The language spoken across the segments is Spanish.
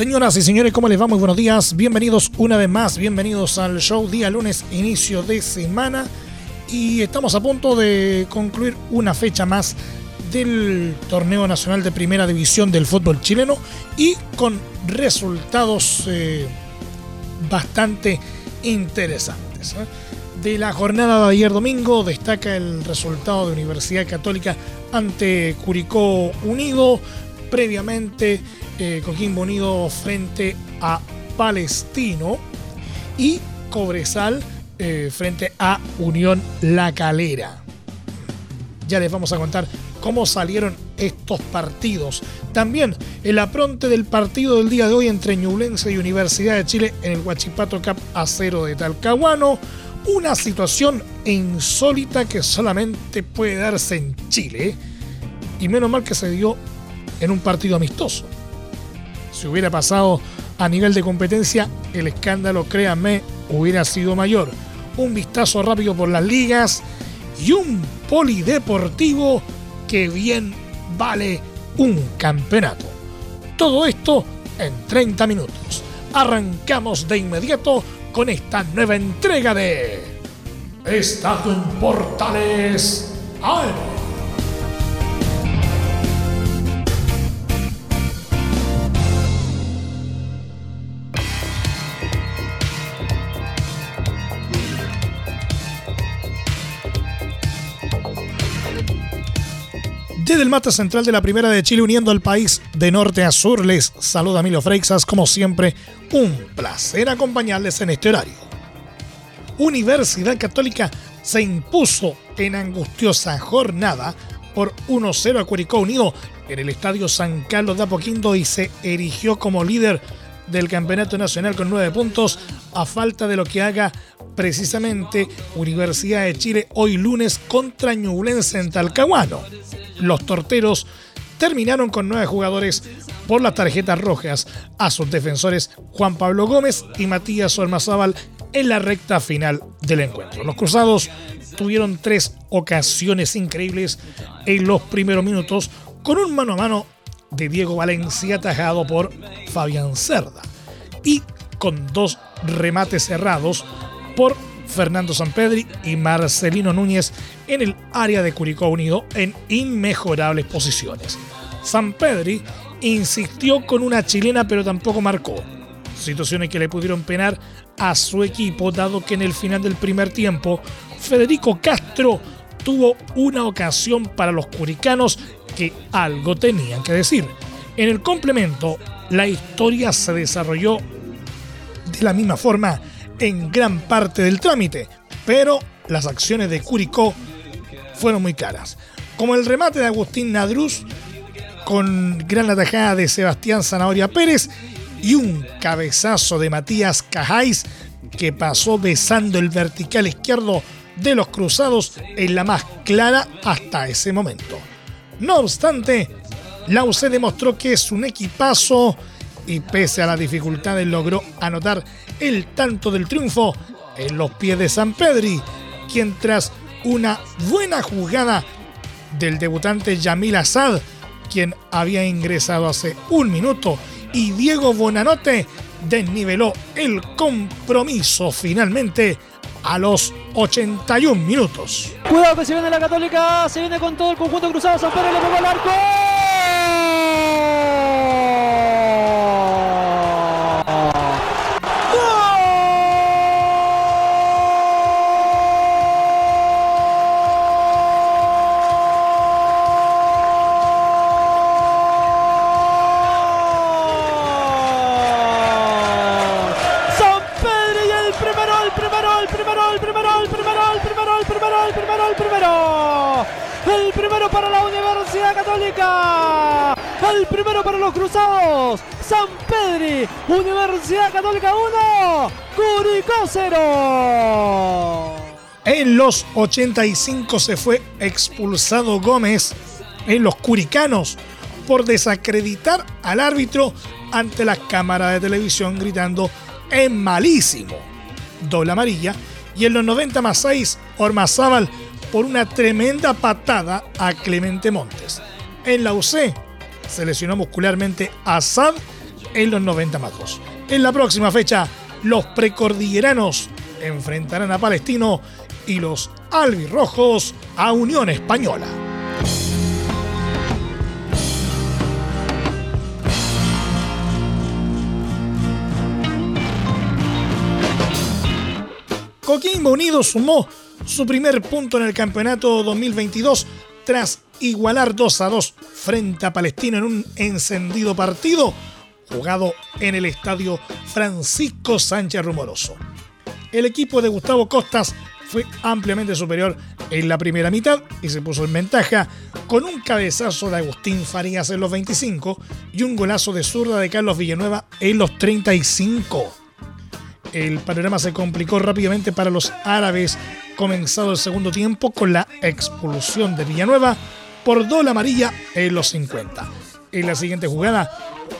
Señoras y señores, ¿cómo les va? Muy buenos días. Bienvenidos una vez más, bienvenidos al show día lunes, inicio de semana. Y estamos a punto de concluir una fecha más del torneo nacional de primera división del fútbol chileno y con resultados eh, bastante interesantes. ¿eh? De la jornada de ayer domingo destaca el resultado de Universidad Católica ante Curicó Unido. Previamente eh, Coquimbo Unido frente a Palestino y Cobresal eh, frente a Unión La Calera. Ya les vamos a contar cómo salieron estos partidos. También el apronte del partido del día de hoy entre Ñublense y Universidad de Chile en el Huachipato Cup Acero de Talcahuano. Una situación insólita que solamente puede darse en Chile. Y menos mal que se dio en un partido amistoso si hubiera pasado a nivel de competencia, el escándalo, créanme, hubiera sido mayor. Un vistazo rápido por las ligas y un polideportivo que bien vale un campeonato. Todo esto en 30 minutos. Arrancamos de inmediato con esta nueva entrega de Estado en Portales. Desde el mate central de la Primera de Chile, uniendo al país de norte a sur, les saluda Milo Freixas. Como siempre, un placer acompañarles en este horario. Universidad Católica se impuso en angustiosa jornada por 1-0 a Curicó Unido en el Estadio San Carlos de Apoquindo y se erigió como líder del Campeonato Nacional con nueve puntos a falta de lo que haga precisamente Universidad de Chile hoy lunes contra Ñublense en Talcahuano. Los torteros terminaron con nueve jugadores por las tarjetas rojas a sus defensores Juan Pablo Gómez y Matías Olmazábal en la recta final del encuentro. Los cruzados tuvieron tres ocasiones increíbles en los primeros minutos con un mano a mano de Diego Valencia atajado por Fabián Cerda y con dos remates cerrados por Fernando Sampedri y Marcelino Núñez en el área de Curicó Unido en inmejorables posiciones. Sampedri insistió con una chilena pero tampoco marcó. Situaciones que le pudieron penar a su equipo dado que en el final del primer tiempo Federico Castro tuvo una ocasión para los curicanos que algo tenían que decir. En el complemento, la historia se desarrolló de la misma forma en gran parte del trámite, pero las acciones de Curicó fueron muy caras. Como el remate de Agustín Nadruz, con gran atajada de Sebastián Zanahoria Pérez y un cabezazo de Matías Cajáis que pasó besando el vertical izquierdo de los cruzados en la más clara hasta ese momento. No obstante, la UC demostró que es un equipazo y pese a las dificultades logró anotar el tanto del triunfo en los pies de San Pedri, quien tras una buena jugada del debutante Yamil Assad, quien había ingresado hace un minuto, y Diego Bonanote desniveló el compromiso finalmente a los 81 minutos. Cuidado que se viene la Católica, se viene con todo el conjunto cruzado, San Pedro le pegó al arco. 0. En los 85 se fue expulsado Gómez en los Curicanos por desacreditar al árbitro ante la cámara de televisión gritando es malísimo. Doble amarilla. Y en los 90 más 6, Ormazábal por una tremenda patada a Clemente Montes. En la UC se lesionó muscularmente a Sad en los 90 más 2. En la próxima fecha, los precordilleranos enfrentarán a Palestino y los albirrojos a Unión Española. Coquimbo Unido sumó su primer punto en el campeonato 2022 tras igualar 2 a 2 frente a Palestino en un encendido partido jugado en el estadio Francisco Sánchez Rumoroso. El equipo de Gustavo Costas fue ampliamente superior en la primera mitad y se puso en ventaja con un cabezazo de Agustín Farías en los 25 y un golazo de zurda de Carlos Villanueva en los 35 el panorama se complicó rápidamente para los árabes, comenzado el segundo tiempo con la expulsión de Villanueva por doble amarilla en los 50. En la siguiente jugada,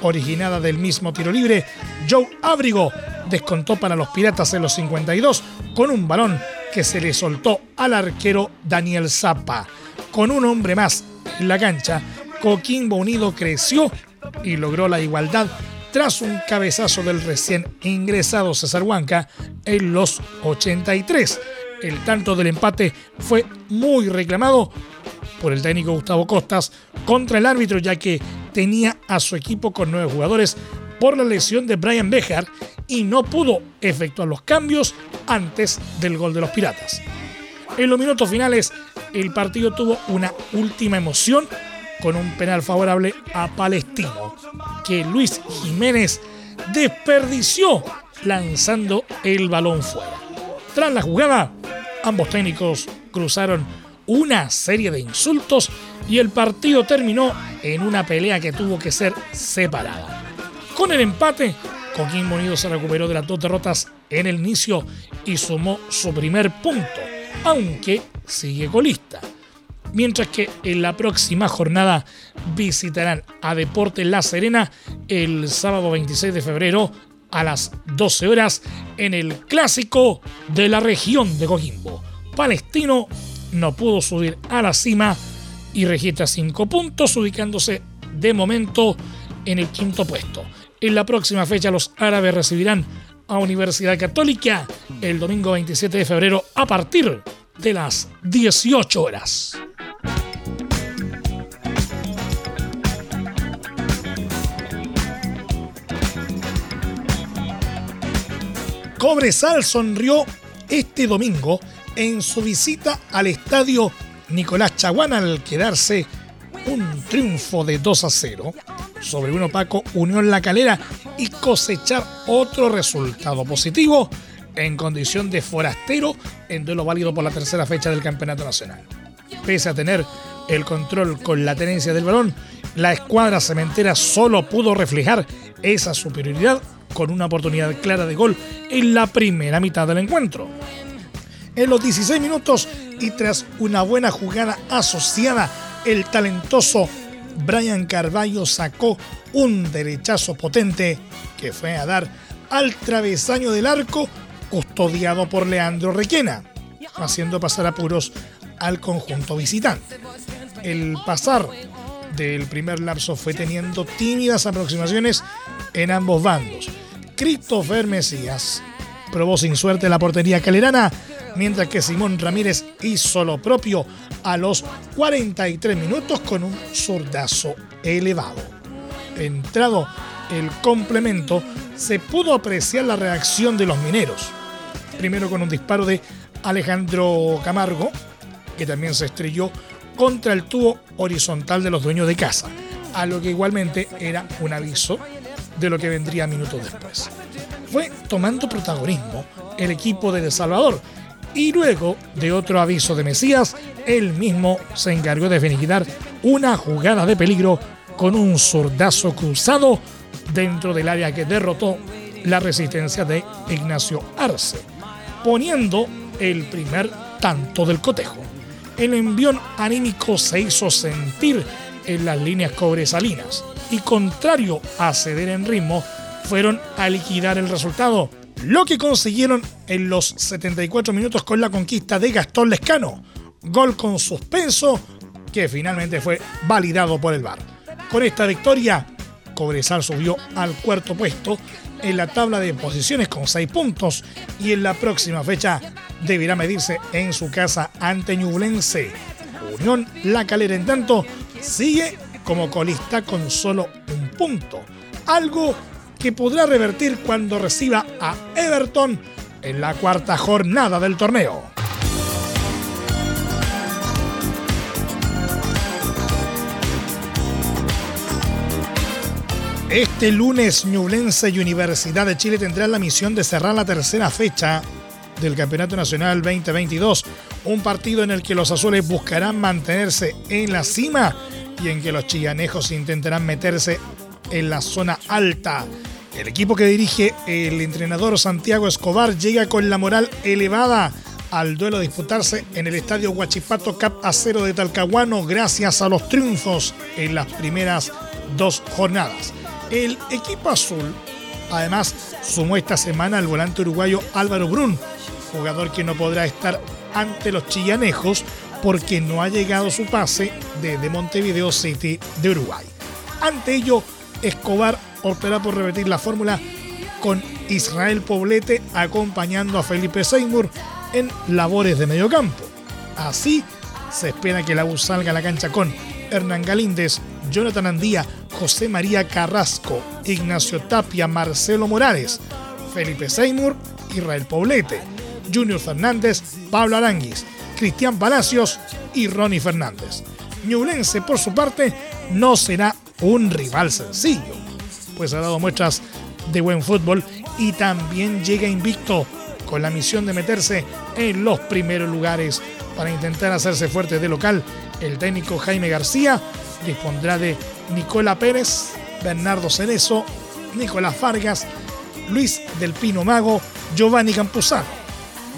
originada del mismo tiro libre, Joe Abrigo descontó para los Piratas en los 52 con un balón que se le soltó al arquero Daniel Zappa. Con un hombre más en la cancha, Coquimbo Unido creció y logró la igualdad tras un cabezazo del recién ingresado César Huanca en los 83. El tanto del empate fue muy reclamado por el técnico Gustavo Costas contra el árbitro ya que tenía a su equipo con nueve jugadores por la lesión de Brian Bejar y no pudo efectuar los cambios antes del gol de los Piratas. En los minutos finales el partido tuvo una última emoción con un penal favorable a Palestino, que Luis Jiménez desperdició lanzando el balón fuera. Tras la jugada, ambos técnicos cruzaron una serie de insultos y el partido terminó en una pelea que tuvo que ser separada. Con el empate, Coquimbo Unido se recuperó de las dos derrotas en el inicio y sumó su primer punto, aunque sigue colista mientras que en la próxima jornada visitarán a Deportes La Serena el sábado 26 de febrero a las 12 horas en el clásico de la región de Coquimbo. Palestino no pudo subir a la cima y registra 5 puntos, ubicándose de momento en el quinto puesto. En la próxima fecha los árabes recibirán a Universidad Católica el domingo 27 de febrero a partir de las 18 horas. Cobresal sonrió este domingo en su visita al estadio Nicolás Chaguán al quedarse un triunfo de 2 a 0 sobre un opaco Unión La Calera y cosechar otro resultado positivo en condición de forastero en duelo válido por la tercera fecha del Campeonato Nacional. Pese a tener el control con la tenencia del balón, la escuadra cementera solo pudo reflejar esa superioridad con una oportunidad clara de gol en la primera mitad del encuentro. En los 16 minutos y tras una buena jugada asociada, el talentoso Brian Carballo sacó un derechazo potente que fue a dar al travesaño del arco custodiado por Leandro Requena, haciendo pasar apuros al conjunto visitante. El pasar del primer lapso fue teniendo tímidas aproximaciones en ambos bandos. Christopher Mesías probó sin suerte la portería calerana, mientras que Simón Ramírez hizo lo propio a los 43 minutos con un zurdazo elevado. Entrado el complemento, se pudo apreciar la reacción de los mineros. Primero con un disparo de Alejandro Camargo, que también se estrelló contra el tubo horizontal de los dueños de casa, a lo que igualmente era un aviso de lo que vendría minutos después. Fue tomando protagonismo el equipo de De Salvador y luego de otro aviso de Mesías, él mismo se encargó de finiquitar una jugada de peligro con un zurdazo cruzado dentro del área que derrotó la resistencia de Ignacio Arce, poniendo el primer tanto del cotejo. El envión anímico se hizo sentir en las líneas cobresalinas y contrario a ceder en ritmo, fueron a liquidar el resultado, lo que consiguieron en los 74 minutos con la conquista de Gastón Lescano, gol con suspenso que finalmente fue validado por el VAR. Con esta victoria, Cobresal subió al cuarto puesto en la tabla de posiciones con 6 puntos y en la próxima fecha deberá medirse en su casa ante Ñublense. Unión La Calera, en tanto, sigue como colista con solo un punto, algo que podrá revertir cuando reciba a Everton en la cuarta jornada del torneo. Este lunes, Ñublense y Universidad de Chile tendrán la misión de cerrar la tercera fecha del Campeonato Nacional 2022. Un partido en el que los azules buscarán mantenerse en la cima y en que los chillanejos intentarán meterse en la zona alta. El equipo que dirige el entrenador Santiago Escobar llega con la moral elevada al duelo a disputarse en el estadio Huachipato Cap Acero de Talcahuano gracias a los triunfos en las primeras dos jornadas. El equipo azul además sumó esta semana al volante uruguayo Álvaro Brun, jugador que no podrá estar ante los chillanejos porque no ha llegado su pase desde Montevideo City de Uruguay. Ante ello, Escobar optará por repetir la fórmula con Israel Poblete acompañando a Felipe Seymour en labores de mediocampo. Así, se espera que la U salga a la cancha con Hernán Galíndez, Jonathan Andía, José María Carrasco, Ignacio Tapia, Marcelo Morales, Felipe Seymour, Israel Poblete, Junior Fernández, Pablo Aranguis, Cristian Palacios y Ronnie Fernández. Ñublense, por su parte, no será un rival sencillo, pues ha dado muestras de buen fútbol y también llega invicto con la misión de meterse en los primeros lugares para intentar hacerse fuerte de local. El técnico Jaime García dispondrá de Nicola Pérez, Bernardo Cerezo, Nicolás Vargas, Luis del Pino Mago, Giovanni Campuzano,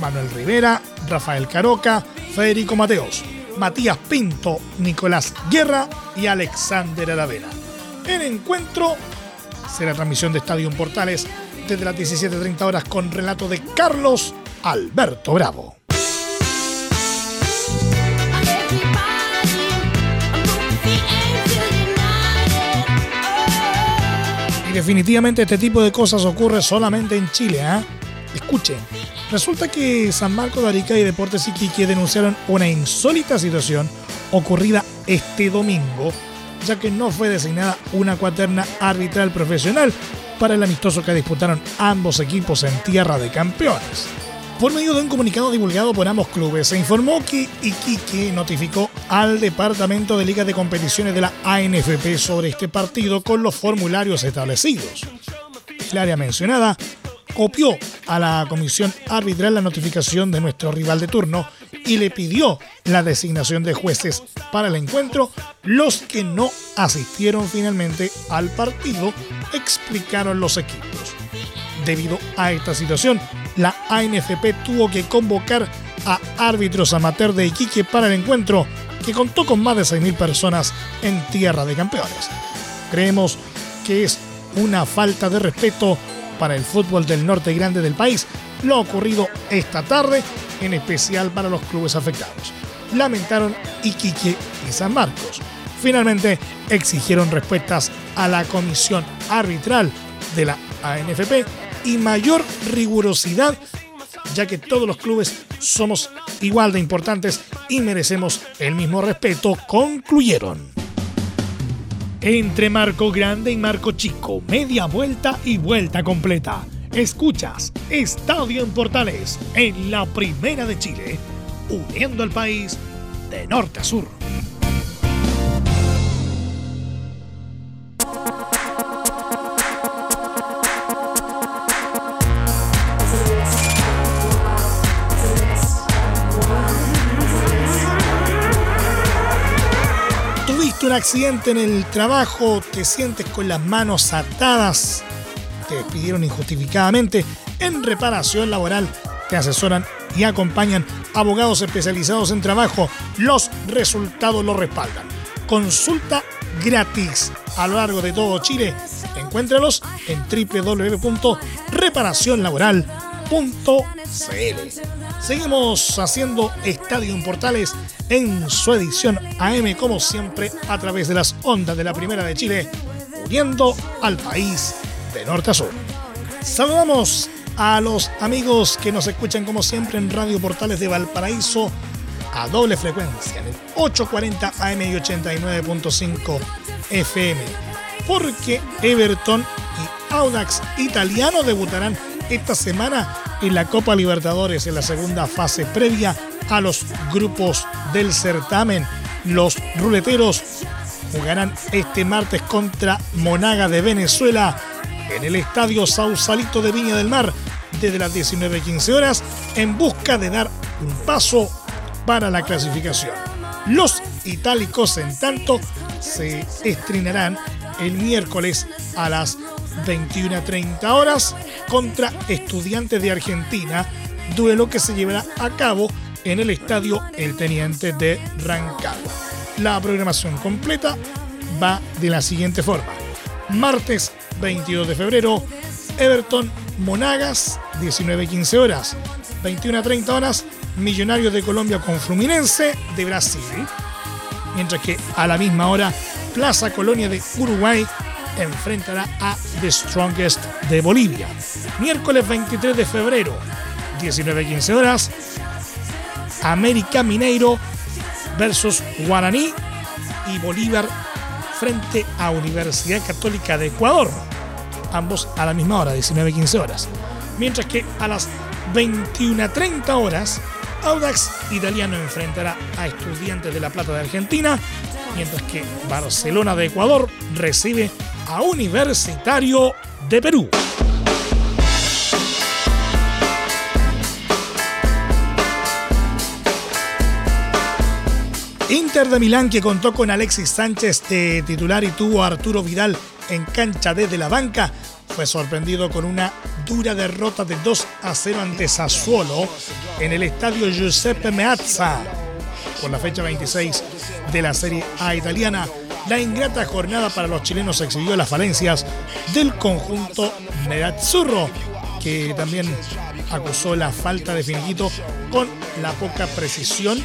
Manuel Rivera, Rafael Caroca, Federico Mateos, Matías Pinto, Nicolás Guerra y Alexander Aravena. El encuentro será transmisión de Estadio Portales desde las 17.30 horas con relato de Carlos Alberto Bravo. definitivamente este tipo de cosas ocurre solamente en Chile. ¿eh? Escuchen, resulta que San Marcos de Arica y Deportes Iquique denunciaron una insólita situación ocurrida este domingo, ya que no fue designada una cuaterna arbitral profesional para el amistoso que disputaron ambos equipos en tierra de campeones. Por medio de un comunicado divulgado por ambos clubes, se informó que Iquique notificó al Departamento de Liga de Competiciones de la ANFP sobre este partido con los formularios establecidos. El área mencionada copió a la comisión arbitral la notificación de nuestro rival de turno y le pidió la designación de jueces para el encuentro. Los que no asistieron finalmente al partido explicaron los equipos. Debido a esta situación, la ANFP tuvo que convocar a árbitros amateur de Iquique para el encuentro, que contó con más de 6.000 personas en tierra de campeones. Creemos que es una falta de respeto para el fútbol del norte grande del país lo ocurrido esta tarde, en especial para los clubes afectados. Lamentaron Iquique y San Marcos. Finalmente exigieron respuestas a la comisión arbitral de la ANFP y mayor rigurosidad, ya que todos los clubes somos igual de importantes y merecemos el mismo respeto, concluyeron. Entre marco grande y marco chico, media vuelta y vuelta completa. Escuchas Estadio en Portales en la Primera de Chile, uniendo al país de norte a sur. Un accidente en el trabajo, te sientes con las manos atadas, te despidieron injustificadamente en reparación laboral, te asesoran y acompañan abogados especializados en trabajo. Los resultados lo respaldan. Consulta gratis a lo largo de todo Chile. Encuéntralos en www.reparacionlaboral.cl. Seguimos haciendo Estadio Portales en su edición AM, como siempre, a través de las ondas de la Primera de Chile, uniendo al país de norte a sur. Saludamos a los amigos que nos escuchan, como siempre, en Radio Portales de Valparaíso a doble frecuencia, en el 840 AM y 89.5 FM, porque Everton y Audax Italiano debutarán esta semana en la Copa Libertadores en la segunda fase previa a los grupos del certamen. Los ruleteros jugarán este martes contra Monaga de Venezuela en el Estadio Sausalito de Viña del Mar desde las 19.15 horas en busca de dar un paso para la clasificación. Los itálicos, en tanto, se estrenarán el miércoles a las 21.30 horas contra Estudiantes de Argentina, duelo que se llevará a cabo en el estadio El Teniente de Rancagua. La programación completa va de la siguiente forma. Martes 22 de febrero, Everton Monagas, 19.15 horas. 21.30 horas, Millonarios de Colombia con Fluminense de Brasil. Mientras que a la misma hora, Plaza Colonia de Uruguay enfrentará a The Strongest de Bolivia. Miércoles 23 de febrero, 19.15 horas, América Mineiro versus Guaraní y Bolívar frente a Universidad Católica de Ecuador. Ambos a la misma hora, 19.15 horas. Mientras que a las 21.30 horas, Audax Italiano enfrentará a Estudiantes de La Plata de Argentina, mientras que Barcelona de Ecuador recibe a Universitario de Perú. Inter de Milán, que contó con Alexis Sánchez de titular y tuvo a Arturo Vidal en cancha desde la banca, fue sorprendido con una dura derrota de 2 a 0 ante Sassuolo en el estadio Giuseppe Meazza. Por la fecha 26 de la Serie A italiana, la ingrata jornada para los chilenos exhibió las falencias del conjunto Nerazzurro, que también acusó la falta de finiquito con la poca precisión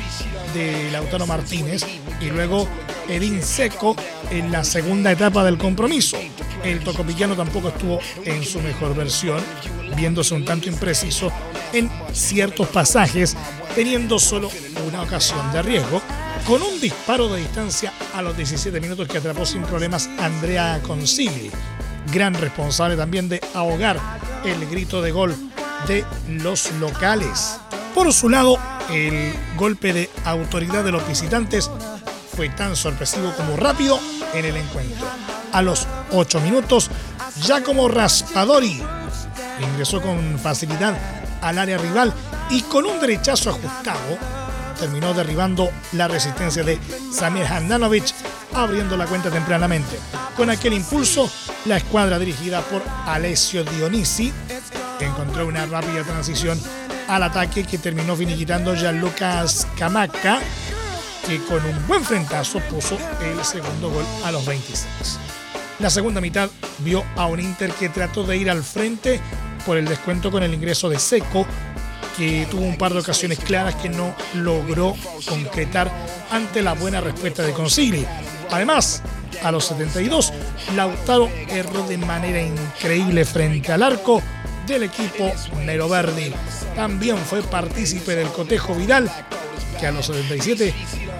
de Lautaro Martínez y luego Edín Seco en la segunda etapa del compromiso. El tocopillano tampoco estuvo en su mejor versión, viéndose un tanto impreciso en ciertos pasajes, teniendo solo una ocasión de riesgo, con un disparo de distancia a los 17 minutos que atrapó sin problemas Andrea Consigli, gran responsable también de ahogar el grito de gol de los locales. Por su lado, el golpe de autoridad de los visitantes fue tan sorpresivo como rápido en el encuentro. A los 8 minutos, Giacomo Raspadori ingresó con facilidad al área rival y con un derechazo ajustado terminó derribando la resistencia de Samir Handanovic, abriendo la cuenta tempranamente. Con aquel impulso, la escuadra dirigida por Alessio Dionisi encontró una rápida transición al ataque que terminó finiquitando Lucas Camaca que con un buen frentazo puso el segundo gol a los 26. La segunda mitad vio a un Inter que trató de ir al frente por el descuento con el ingreso de Seco, que tuvo un par de ocasiones claras que no logró concretar ante la buena respuesta de Consigli. Además, a los 72, Lautaro erró de manera increíble frente al arco del equipo Nero Verdi. También fue partícipe del cotejo Vidal, que a los 77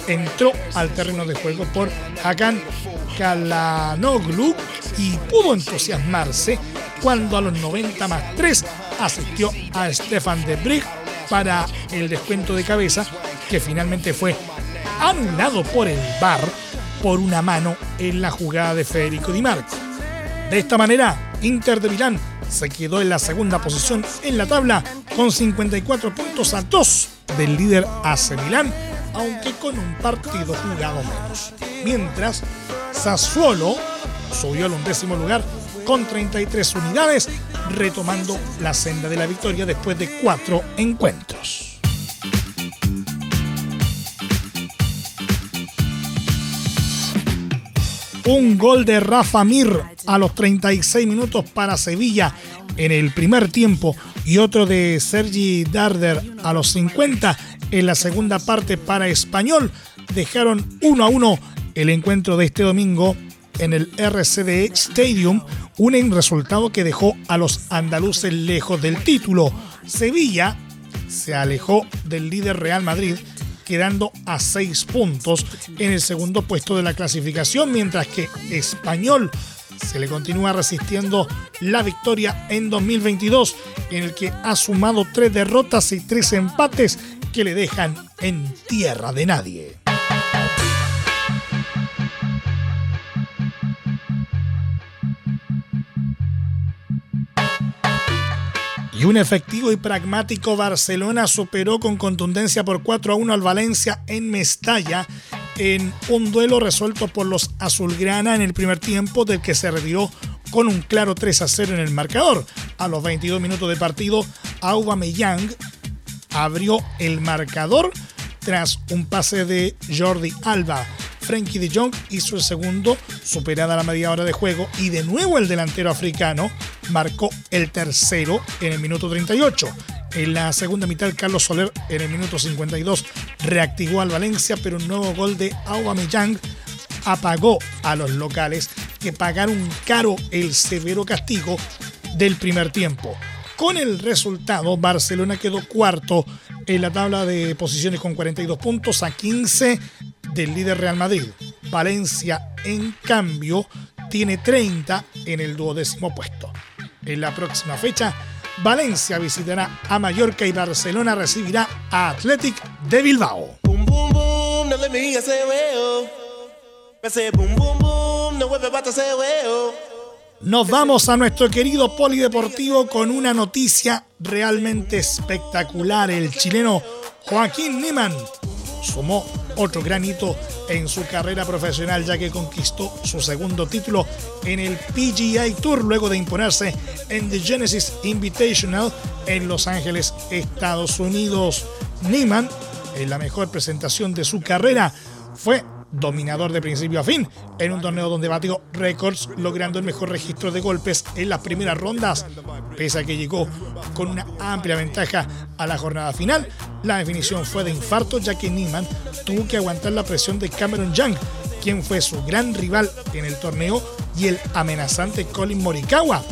entró al terreno de juego por Hakan Kalanoglu y pudo entusiasmarse cuando a los 90 más 3 asistió a Stefan de Brig para el descuento de cabeza que finalmente fue anulado por el VAR por una mano en la jugada de Federico Di Marco. De esta manera, Inter de Milán se quedó en la segunda posición en la tabla con 54 puntos a 2 del líder AC Milán aunque con un partido jugado menos. Mientras, Sassuolo subió al undécimo lugar con 33 unidades, retomando la senda de la victoria después de cuatro encuentros. Un gol de Rafa Mir a los 36 minutos para Sevilla en el primer tiempo y otro de Sergi Darder a los 50 en la segunda parte para Español dejaron 1 a 1 el encuentro de este domingo en el RCD Stadium, un resultado que dejó a los andaluces lejos del título. Sevilla se alejó del líder Real Madrid, quedando a seis puntos en el segundo puesto de la clasificación, mientras que Español se le continúa resistiendo la victoria en 2022, en el que ha sumado tres derrotas y tres empates que le dejan en tierra de nadie. Y un efectivo y pragmático Barcelona superó con contundencia por 4 a 1 al Valencia en Mestalla en un duelo resuelto por los azulgrana en el primer tiempo del que se retiró con un claro 3 a 0 en el marcador. A los 22 minutos de partido, Aubameyang abrió el marcador tras un pase de Jordi Alba. Frankie de Jong hizo el segundo, superada la media hora de juego, y de nuevo el delantero africano marcó el tercero en el minuto 38. En la segunda mitad, Carlos Soler en el minuto 52 reactivó al Valencia, pero un nuevo gol de Aubameyang apagó a los locales que pagaron caro el severo castigo del primer tiempo. Con el resultado, Barcelona quedó cuarto en la tabla de posiciones con 42 puntos a 15 del líder Real Madrid. Valencia, en cambio, tiene 30 en el duodécimo puesto. En la próxima fecha, Valencia visitará a Mallorca y Barcelona recibirá a Athletic de Bilbao. Nos vamos a nuestro querido polideportivo con una noticia realmente espectacular. El chileno Joaquín Niemann sumó otro gran hito en su carrera profesional ya que conquistó su segundo título en el PGA Tour luego de imponerse en The Genesis Invitational en Los Ángeles, Estados Unidos. Neiman, en la mejor presentación de su carrera, fue dominador de principio a fin, en un torneo donde batió récords, logrando el mejor registro de golpes en las primeras rondas, pese a que llegó con una amplia ventaja a la jornada final. La definición fue de infarto, ya que Neiman tuvo que aguantar la presión de Cameron Young, quien fue su gran rival en el torneo, y el amenazante Colin Morikawa,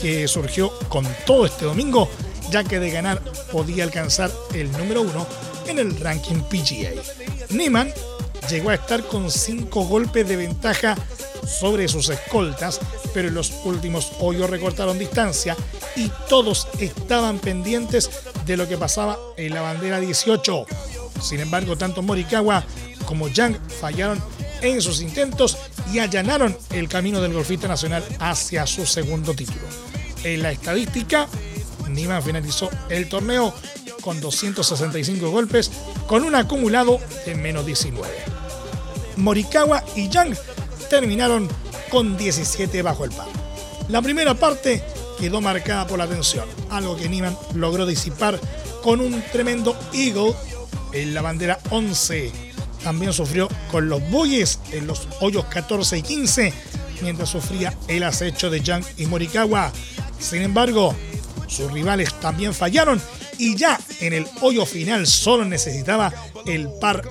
que surgió con todo este domingo, ya que de ganar podía alcanzar el número uno en el ranking PGA. Neiman llegó a estar con cinco golpes de ventaja sobre sus escoltas, pero en los últimos hoyos recortaron distancia y todos estaban pendientes de lo que pasaba en la bandera 18. Sin embargo, tanto Morikawa como Yang fallaron en sus intentos y allanaron el camino del golfista nacional hacia su segundo título. En la estadística, Nima finalizó el torneo con 265 golpes, con un acumulado de menos 19. Morikawa y Yang terminaron con 17 bajo el palo. La primera parte quedó marcada por la tensión, algo que Niman logró disipar con un tremendo eagle en la bandera 11. También sufrió con los bueyes en los hoyos 14 y 15, mientras sufría el acecho de Yang y Morikawa. Sin embargo, sus rivales también fallaron y ya en el hoyo final solo necesitaba el par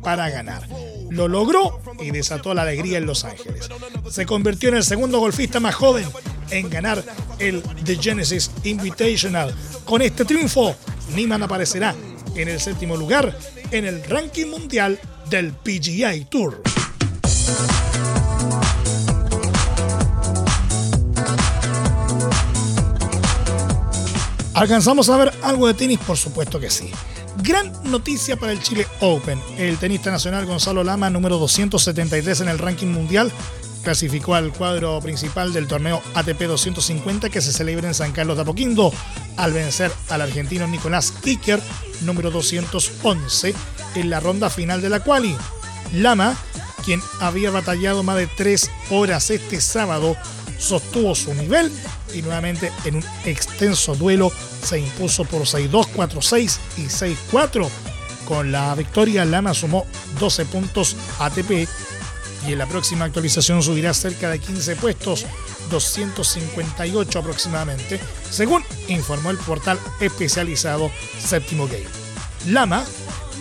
para ganar. Lo logró y desató la alegría en Los Ángeles. Se convirtió en el segundo golfista más joven en ganar el The Genesis Invitational. Con este triunfo, Niman aparecerá en el séptimo lugar en el ranking mundial del PGA Tour. ¿Alcanzamos a ver algo de tenis? Por supuesto que sí. Gran noticia para el Chile Open. El tenista nacional Gonzalo Lama, número 273 en el ranking mundial, clasificó al cuadro principal del torneo ATP 250 que se celebra en San Carlos de Apoquindo al vencer al argentino Nicolás Iker, número 211, en la ronda final de la quali. Lama, quien había batallado más de tres horas este sábado, sostuvo su nivel y nuevamente en un extenso duelo se impuso por 6-2, 4-6 y 6-4. Con la victoria, Lama sumó 12 puntos ATP y en la próxima actualización subirá cerca de 15 puestos, 258 aproximadamente, según informó el portal especializado Séptimo Game. Lama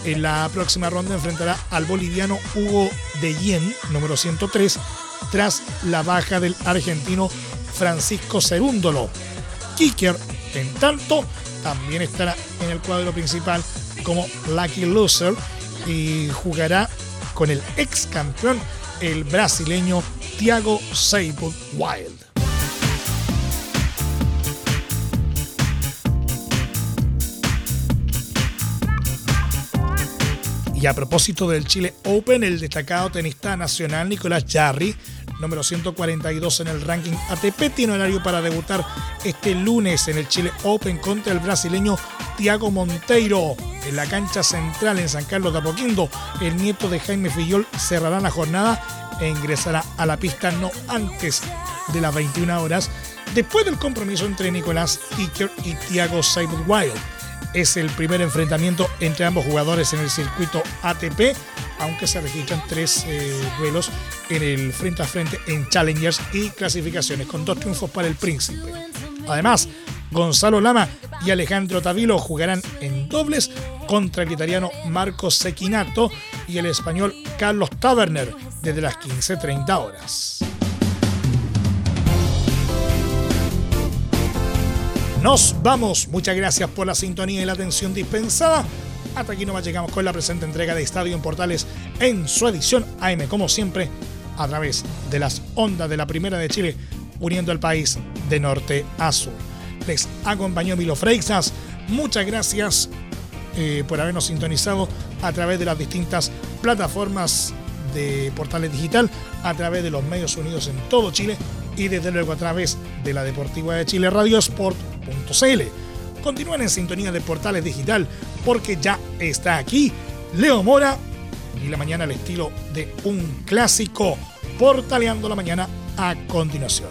en la próxima ronda enfrentará al boliviano Hugo de Yen, número 103, tras la baja del argentino Francisco Cerúndolo. Kicker, en tanto, también estará en el cuadro principal como Lucky Loser y jugará con el ex campeón, el brasileño Thiago Seibold Wild. Y a propósito del Chile Open, el destacado tenista nacional Nicolás Jarry, número 142 en el ranking ATP, tiene horario para debutar este lunes en el Chile Open contra el brasileño Thiago Monteiro. En la cancha central en San Carlos de Apoquindo, el nieto de Jaime Fillol cerrará la jornada e ingresará a la pista no antes de las 21 horas, después del compromiso entre Nicolás Iker y Thiago Wild es el primer enfrentamiento entre ambos jugadores en el circuito ATP, aunque se registran tres eh, duelos en el frente a frente en Challengers y clasificaciones, con dos triunfos para el Príncipe. Además, Gonzalo Lama y Alejandro Tavilo jugarán en dobles contra el italiano Marco Sequinato y el español Carlos Taverner desde las 15.30 horas. Nos vamos. Muchas gracias por la sintonía y la atención dispensada. Hasta aquí nomás llegamos con la presente entrega de Estadio en Portales en su edición AM, como siempre, a través de las ondas de la Primera de Chile, uniendo al país de norte a sur. Les acompañó Milo Freixas. Muchas gracias eh, por habernos sintonizado a través de las distintas plataformas de Portales Digital, a través de los medios unidos en todo Chile y desde luego a través de la Deportiva de Chile Radio Sport Continúen en sintonía de Portales Digital porque ya está aquí Leo Mora y la mañana al estilo de un clásico, portaleando la mañana a continuación.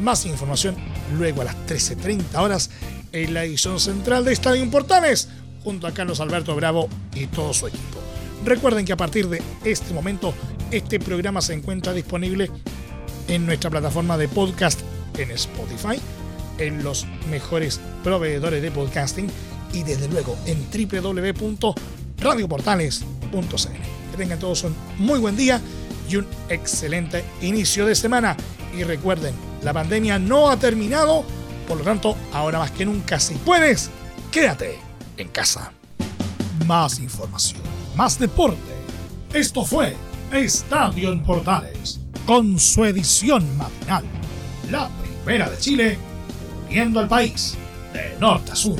Más información luego a las 13.30 horas en la edición central de Estadio Portales junto a Carlos Alberto Bravo y todo su equipo. Recuerden que a partir de este momento este programa se encuentra disponible en nuestra plataforma de podcast en Spotify en los mejores proveedores de podcasting y desde luego en www.radioportales.cl. Que tengan todos un muy buen día y un excelente inicio de semana. Y recuerden, la pandemia no ha terminado, por lo tanto, ahora más que nunca, si puedes, quédate en casa. Más información, más deporte. Esto fue Estadio en Portales, con su edición matinal. La primera de Chile Viendo al país de norte a sur.